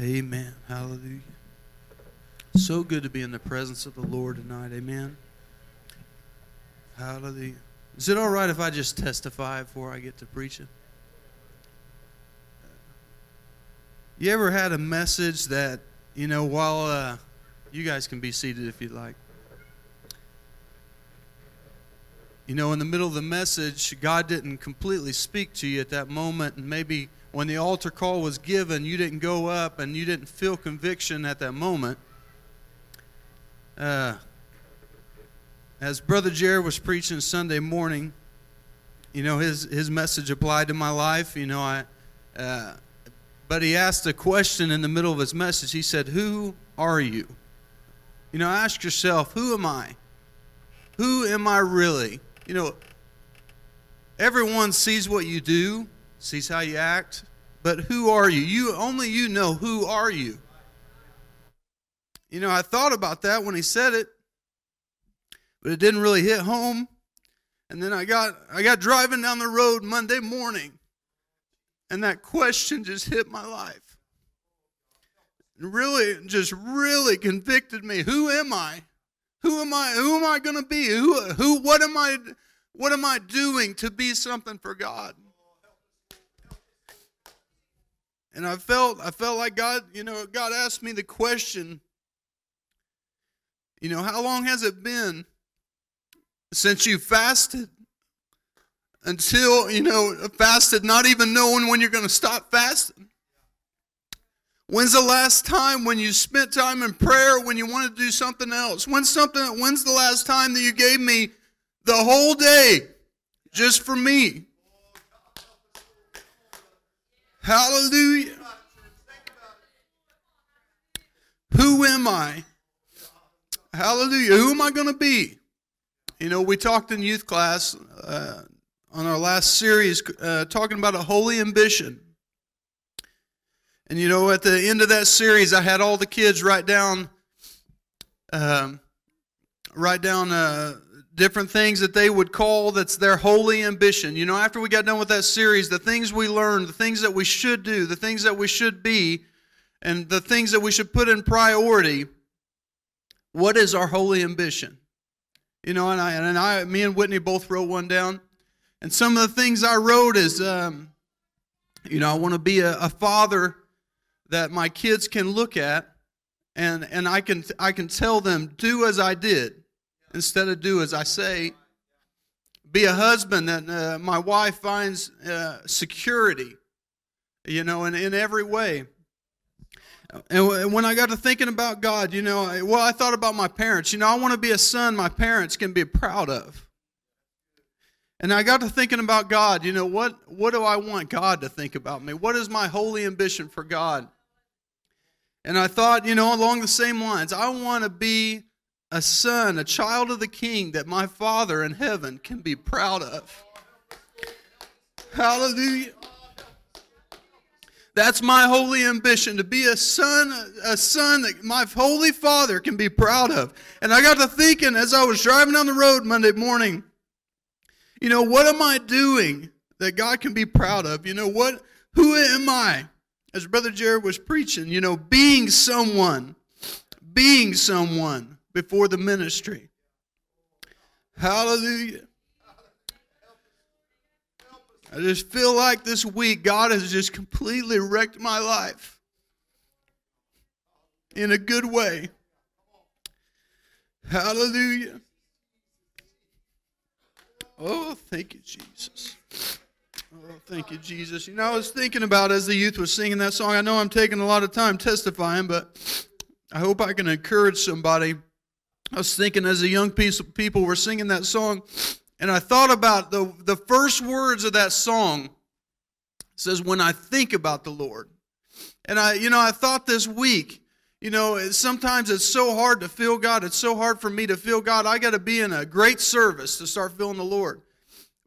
Amen. Hallelujah. So good to be in the presence of the Lord tonight. Amen. Hallelujah. Is it all right if I just testify before I get to preaching? You ever had a message that, you know, while uh, you guys can be seated if you'd like. You know, in the middle of the message, God didn't completely speak to you at that moment, and maybe when the altar call was given, you didn't go up and you didn't feel conviction at that moment. Uh, as Brother Jared was preaching Sunday morning, you know, his, his message applied to my life. You know, I, uh, but he asked a question in the middle of his message. He said, Who are you? You know, ask yourself, Who am I? Who am I really? You know, everyone sees what you do, sees how you act, but who are you? You only you know who are you. You know, I thought about that when he said it, but it didn't really hit home. And then I got I got driving down the road Monday morning, and that question just hit my life. And really, just really convicted me. Who am I? Who am I? Who am I going to be? Who who what am I what am I doing to be something for God? And I felt I felt like God, you know, God asked me the question, you know, how long has it been since you fasted? Until, you know, fasted not even knowing when you're going to stop fasting. When's the last time when you spent time in prayer when you wanted to do something else? When's something when's the last time that you gave me the whole day just for me? Hallelujah. Who am I? Hallelujah. Who am I going to be? You know, we talked in youth class uh, on our last series uh, talking about a holy ambition. And you know, at the end of that series, I had all the kids write down, um, write down uh, different things that they would call that's their holy ambition. You know, after we got done with that series, the things we learned, the things that we should do, the things that we should be, and the things that we should put in priority. What is our holy ambition? You know, and I and I, me and Whitney both wrote one down, and some of the things I wrote is, um, you know, I want to be a, a father that my kids can look at, and and I can I can tell them do as I did instead of do as I say. Be a husband that uh, my wife finds uh, security, you know, in, in every way. And when I got to thinking about God, you know, well, I thought about my parents. You know, I want to be a son my parents can be proud of. And I got to thinking about God. You know, what, what do I want God to think about me? What is my holy ambition for God? And I thought, you know, along the same lines, I want to be a son, a child of the king that my Father in heaven can be proud of. Hallelujah. That's my holy ambition to be a son, a son that my holy father can be proud of. And I got to thinking as I was driving down the road Monday morning, you know, what am I doing that God can be proud of? You know, what who am I? As Brother Jared was preaching, you know, being someone, being someone before the ministry. Hallelujah. I just feel like this week God has just completely wrecked my life in a good way. Hallelujah. Oh, thank you, Jesus. Oh, thank you, Jesus. You know, I was thinking about as the youth was singing that song. I know I'm taking a lot of time testifying, but I hope I can encourage somebody I was thinking as the young people were singing that song, and I thought about the, the first words of that song. It says, When I think about the Lord. And I, you know, I thought this week, you know, sometimes it's so hard to feel God. It's so hard for me to feel God. I got to be in a great service to start feeling the Lord.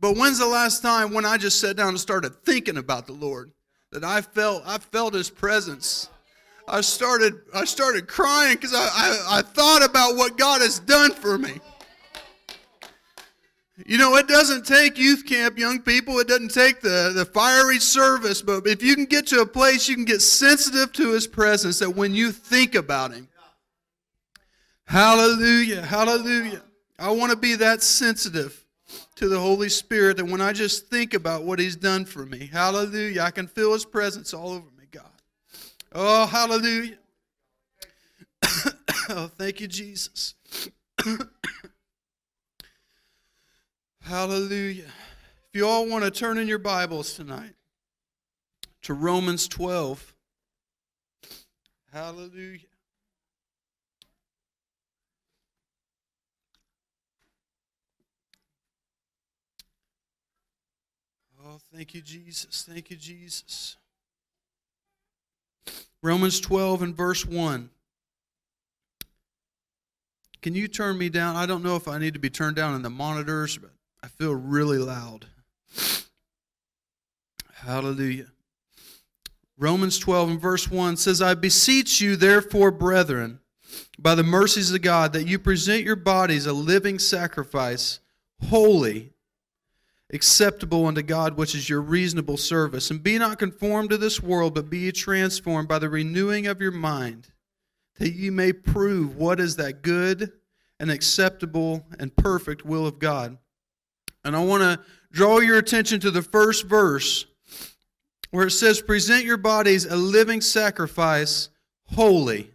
But when's the last time when I just sat down and started thinking about the Lord that I felt I felt His presence? I started I started crying because I, I, I thought about what God has done for me. You know, it doesn't take youth camp, young people. It doesn't take the, the fiery service. But if you can get to a place you can get sensitive to His presence, that when you think about Him, hallelujah, hallelujah. I want to be that sensitive to the Holy Spirit that when I just think about what He's done for me, hallelujah, I can feel His presence all over me. Oh, hallelujah. oh, thank you, Jesus. hallelujah. If you all want to turn in your Bibles tonight to Romans 12, hallelujah. Oh, thank you, Jesus. Thank you, Jesus. Romans 12 and verse 1. Can you turn me down? I don't know if I need to be turned down in the monitors, but I feel really loud. Hallelujah. Romans 12 and verse 1 says, I beseech you, therefore, brethren, by the mercies of God, that you present your bodies a living sacrifice, holy, acceptable unto God, which is your reasonable service. And be not conformed to this world, but be ye transformed by the renewing of your mind, that ye may prove what is that good and acceptable and perfect will of God. And I want to draw your attention to the first verse where it says, Present your bodies a living sacrifice, holy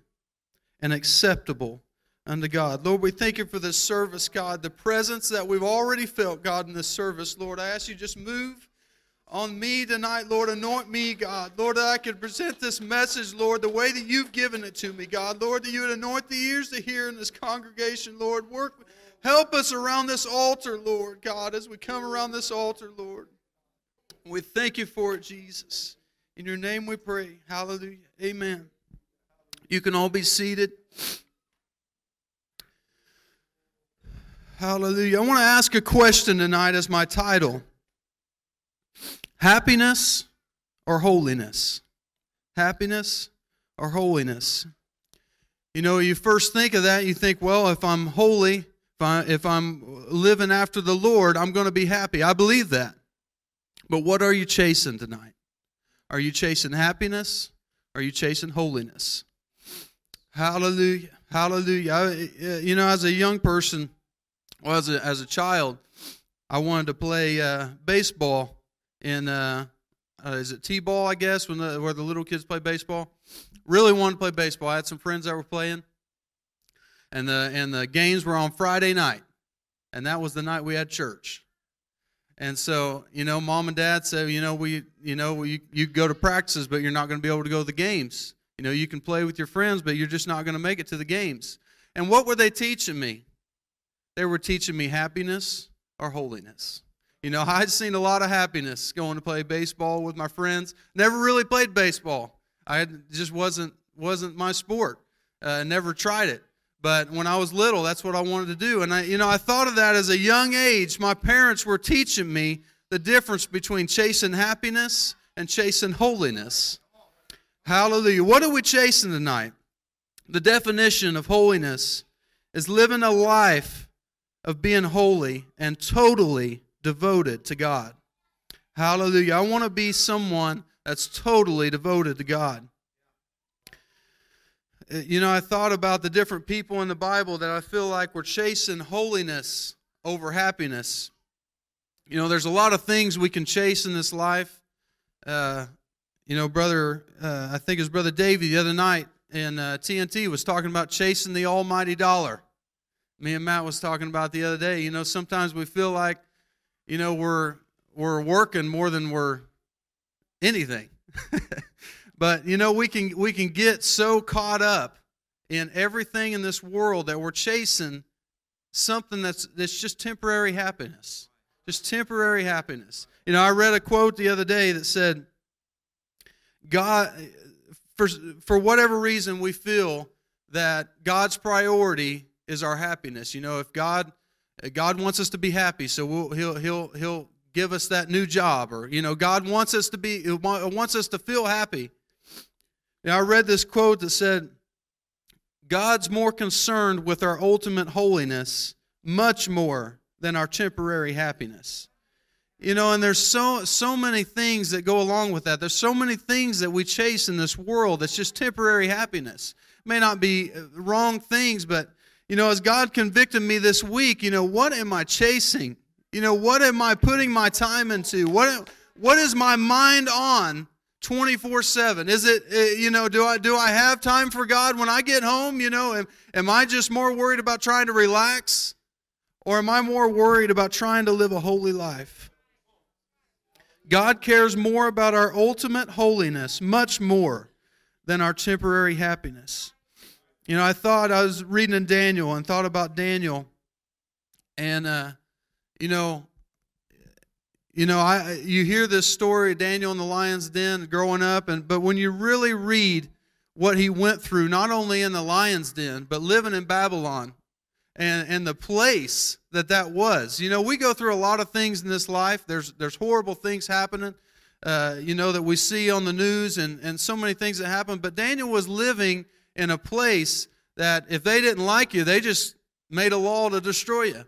and acceptable unto God. Lord, we thank you for this service, God, the presence that we've already felt, God, in this service. Lord, I ask you just move on me tonight, Lord. Anoint me, God. Lord, that I could present this message, Lord, the way that you've given it to me, God. Lord, that you would anoint the ears to hear in this congregation, Lord. Work, help us around this altar, Lord, God, as we come around this altar, Lord. We thank you for it, Jesus. In your name we pray. Hallelujah. Amen. You can all be seated. Hallelujah. I want to ask a question tonight as my title Happiness or holiness? Happiness or holiness? You know, you first think of that, you think, well, if I'm holy, if, I, if I'm living after the Lord, I'm going to be happy. I believe that. But what are you chasing tonight? Are you chasing happiness? Are you chasing holiness? Hallelujah. Hallelujah. I, you know, as a young person, well, as a, as a child, I wanted to play uh, baseball in, uh, uh, is it T-ball, I guess, when the, where the little kids play baseball. Really wanted to play baseball. I had some friends that were playing, and the and the games were on Friday night, and that was the night we had church. And so, you know, mom and dad said, you know, we, you know, we, you go to practices, but you're not going to be able to go to the games. You know, you can play with your friends, but you're just not going to make it to the games. And what were they teaching me? They were teaching me happiness or holiness. You know, I'd seen a lot of happiness going to play baseball with my friends. Never really played baseball. I just wasn't wasn't my sport. Uh, never tried it. But when I was little, that's what I wanted to do. And I, you know, I thought of that as a young age. My parents were teaching me the difference between chasing happiness and chasing holiness. Hallelujah. What are we chasing tonight? The definition of holiness is living a life of being holy and totally devoted to God. Hallelujah. I want to be someone that's totally devoted to God. Uh, you know, I thought about the different people in the Bible that I feel like were chasing holiness over happiness. You know, there's a lot of things we can chase in this life. Uh, you know, brother, uh, I think it was brother Davey the other night in uh, TNT was talking about chasing the almighty dollar me and Matt was talking about the other day. You know, sometimes we feel like, you know, we're we're working more than we're anything. but you know, we can we can get so caught up in everything in this world that we're chasing something that's that's just temporary happiness. Just temporary happiness. You know, I read a quote the other day that said God for for whatever reason we feel that God's priority is our happiness. You know, if God God wants us to be happy, so we'll, he'll he'll he'll give us that new job, or you know, God wants us to be wants us to feel happy. I read this quote that said, "God's more concerned with our ultimate holiness, much more than our temporary happiness. You know, and there's so so many things that go along with that. There's so many things that we chase in this world that's just temporary happiness. It may not be uh, wrong things, but you know, as God convicted me this week, you know, what am I chasing? You know, what am I putting my time into? What what is my mind on 24/7? Is it uh, you know, do I do I have time for God when I get home, you know? Am, am I just more worried about trying to relax or am I more worried about trying to live a holy life? God cares more about our ultimate holiness, much more than our temporary happiness. You know, I thought I was reading in Daniel and thought about Daniel, and uh, you know, you know, I you hear this story, of Daniel in the lion's den, growing up, and but when you really read what he went through, not only in the lion's den, but living in Babylon, and, and the place that that was. You know, we go through a lot of things in this life. There's, there's horrible things happening, uh, you know, that we see on the news and, and so many things that happen. But Daniel was living in a place that if they didn't like you, they just made a law to destroy you.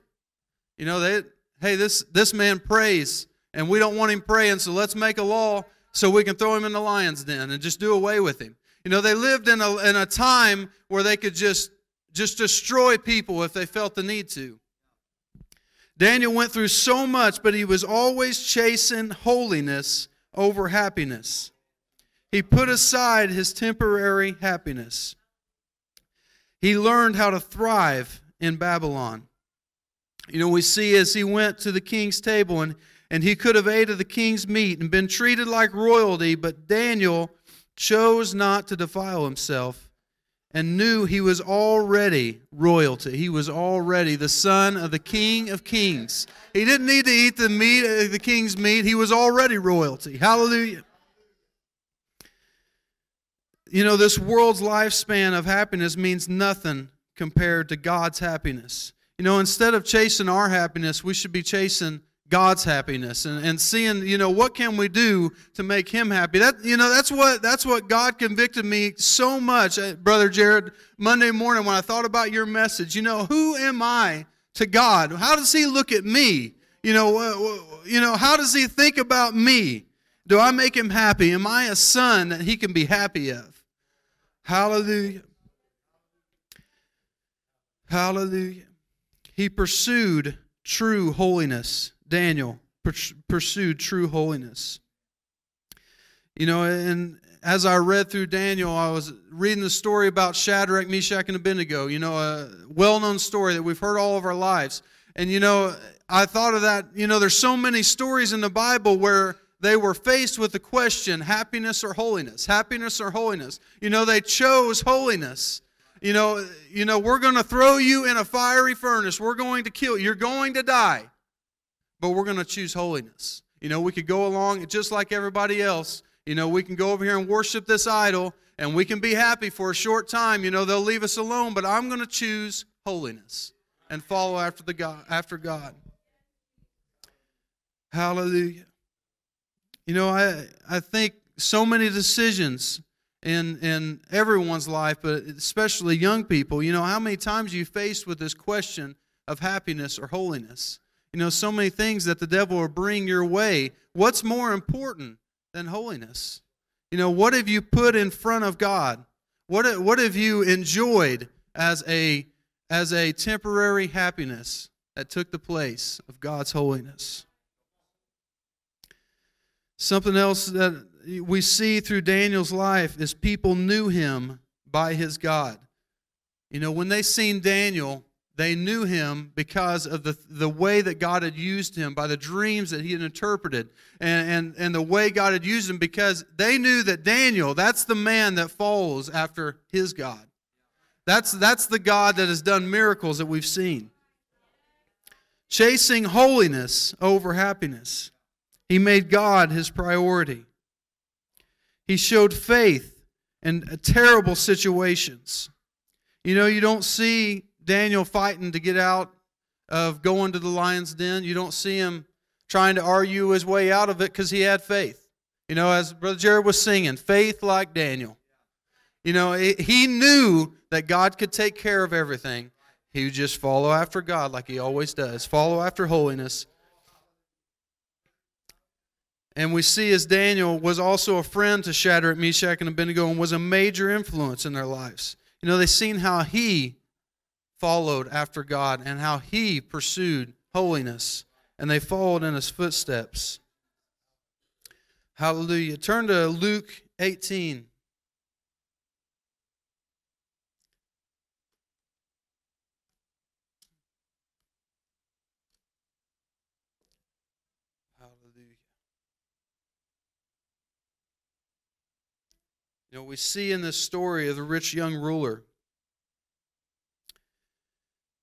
You know, they, hey, this, this man prays and we don't want him praying, so let's make a law so we can throw him in the lion's den and just do away with him. You know, they lived in a, in a time where they could just just destroy people if they felt the need to. Daniel went through so much, but he was always chasing holiness over happiness. He put aside his temporary happiness. He learned how to thrive in Babylon. You know, we see as he went to the king's table and, and he could have ate of the king's meat and been treated like royalty, but Daniel chose not to defile himself and knew he was already royalty. He was already the son of the King of Kings. He didn't need to eat the meat, uh, the king's meat. He was already royalty. Hallelujah. You know, this world's lifespan of happiness means nothing compared to God's happiness. You know, instead of chasing our happiness, we should be chasing God's happiness and, and seeing, you know, what can we do to make him happy. That you know, that's what that's what God convicted me so much, uh, Brother Jared, Monday morning when I thought about your message. You know, who am I to God? How does he look at me? You know, you know, how does he think about me? Do I make him happy? Am I a son that he can be happy of? Hallelujah. Hallelujah. He pursued true holiness Daniel pursued true holiness. You know, and as I read through Daniel, I was reading the story about Shadrach, Meshach, and Abednego. You know, a well known story that we've heard all of our lives. And, you know, I thought of that. You know, there's so many stories in the Bible where they were faced with the question happiness or holiness happiness or holiness you know they chose holiness you know you know we're going to throw you in a fiery furnace we're going to kill you you're going to die but we're going to choose holiness. You know, we could go along just like everybody else. You know, we can go over here and worship this idol and we can be happy for a short time. You know, they'll leave us alone, but I'm going to choose holiness and follow after the God after God. Hallelujah. You know, I I think so many decisions in in everyone's life, but especially young people, you know, how many times you faced with this question of happiness or holiness? you know, so many things that the devil will bring your way. What's more important than holiness? You know, what have you put in front of God? What, what have you enjoyed as a, as a temporary happiness that took the place of God's holiness? Something else that we see through Daniel's life is people knew him by his God. You know, when they seen Daniel, they knew him because of the, the way that God had used him, by the dreams that he had interpreted, and, and, and the way God had used him, because they knew that Daniel, that's the man that follows after his God. That's, that's the God that has done miracles that we've seen. Chasing holiness over happiness. He made God his priority. He showed faith in terrible situations. You know, you don't see Daniel fighting to get out of going to the lion's den. You don't see him trying to argue his way out of it because he had faith. You know, as Brother Jared was singing, faith like Daniel. You know, he knew that God could take care of everything. He would just follow after God like he always does, follow after holiness. And we see as Daniel was also a friend to Shadrach, Meshach, and Abednego and was a major influence in their lives. You know, they seen how he followed after God and how he pursued holiness, and they followed in his footsteps. Hallelujah. Turn to Luke 18. Know, we see in this story of the rich young ruler.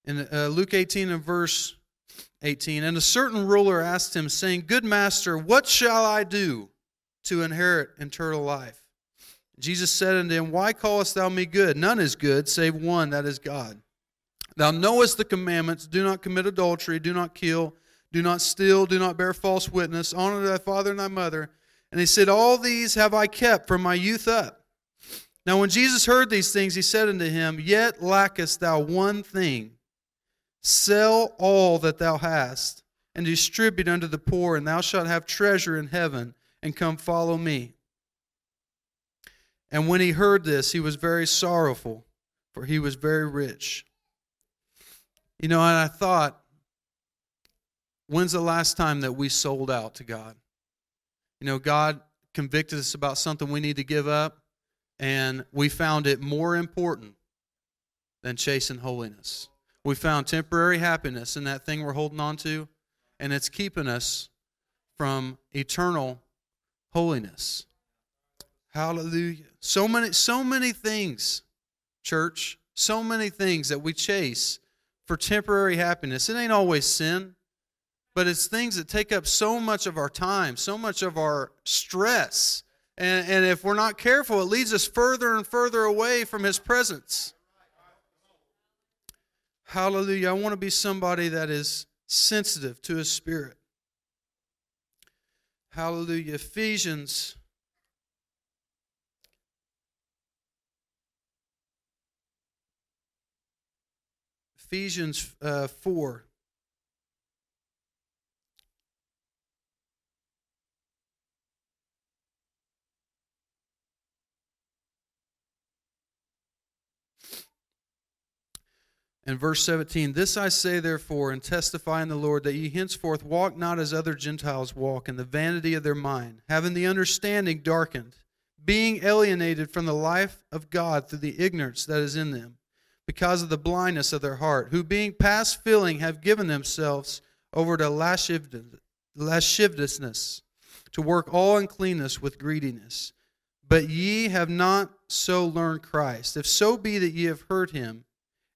In uh, Luke 18 and verse 18, and a certain ruler asked him, saying, Good master, what shall I do to inherit eternal life? Jesus said unto him, Why callest thou me good? None is good save one, that is God. Thou knowest the commandments do not commit adultery, do not kill, do not steal, do not bear false witness, honor thy father and thy mother and he said, All these have I kept from my youth up. Now, when Jesus heard these things, he said unto him, Yet lackest thou one thing. Sell all that thou hast, and distribute unto the poor, and thou shalt have treasure in heaven, and come follow me. And when he heard this, he was very sorrowful, for he was very rich. You know, and I thought, when's the last time that we sold out to God? You know, God convicted us about something we need to give up, and we found it more important than chasing holiness. We found temporary happiness in that thing we're holding on to, and it's keeping us from eternal holiness. Hallelujah. So many, so many things, church, so many things that we chase for temporary happiness. It ain't always sin but it's things that take up so much of our time, so much of our stress. And, and if we're not careful, it leads us further and further away from His presence. Hallelujah. I want to be somebody that is sensitive to His Spirit. Hallelujah. Ephesians. Ephesians uh, 4. And verse 17, This I say therefore, and testify in the Lord, that ye henceforth walk not as other Gentiles walk, in the vanity of their mind, having the understanding darkened, being alienated from the life of God through the ignorance that is in them, because of the blindness of their heart, who being past feeling have given themselves over to lasciviousness, to work all uncleanness with greediness. But ye have not so learned Christ, if so be that ye have heard him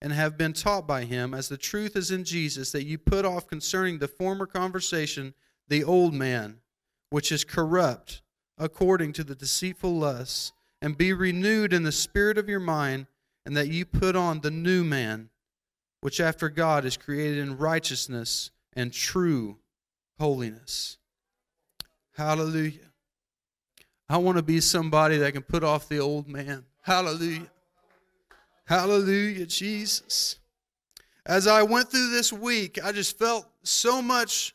and have been taught by him, as the truth is in Jesus, that you put off concerning the former conversation the old man, which is corrupt according to the deceitful lusts, and be renewed in the spirit of your mind, and that you put on the new man, which after God is created in righteousness and true holiness. Hallelujah. I want to be somebody that can put off the old man. Hallelujah. Hallelujah, Jesus. As I went through this week, I just felt so much,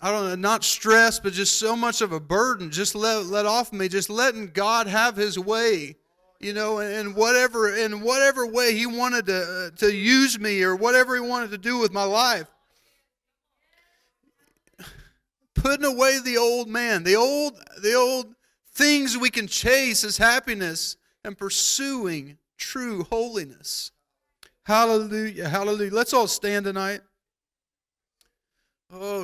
I don't know, not stress, but just so much of a burden just let, let off me, just letting God have his way, you know, in whatever, in whatever way he wanted to, uh, to use me or whatever he wanted to do with my life. Putting away the old man, the old, the old things we can chase as happiness and pursuing true holiness. Hallelujah. Hallelujah. Let's all stand tonight. Oh,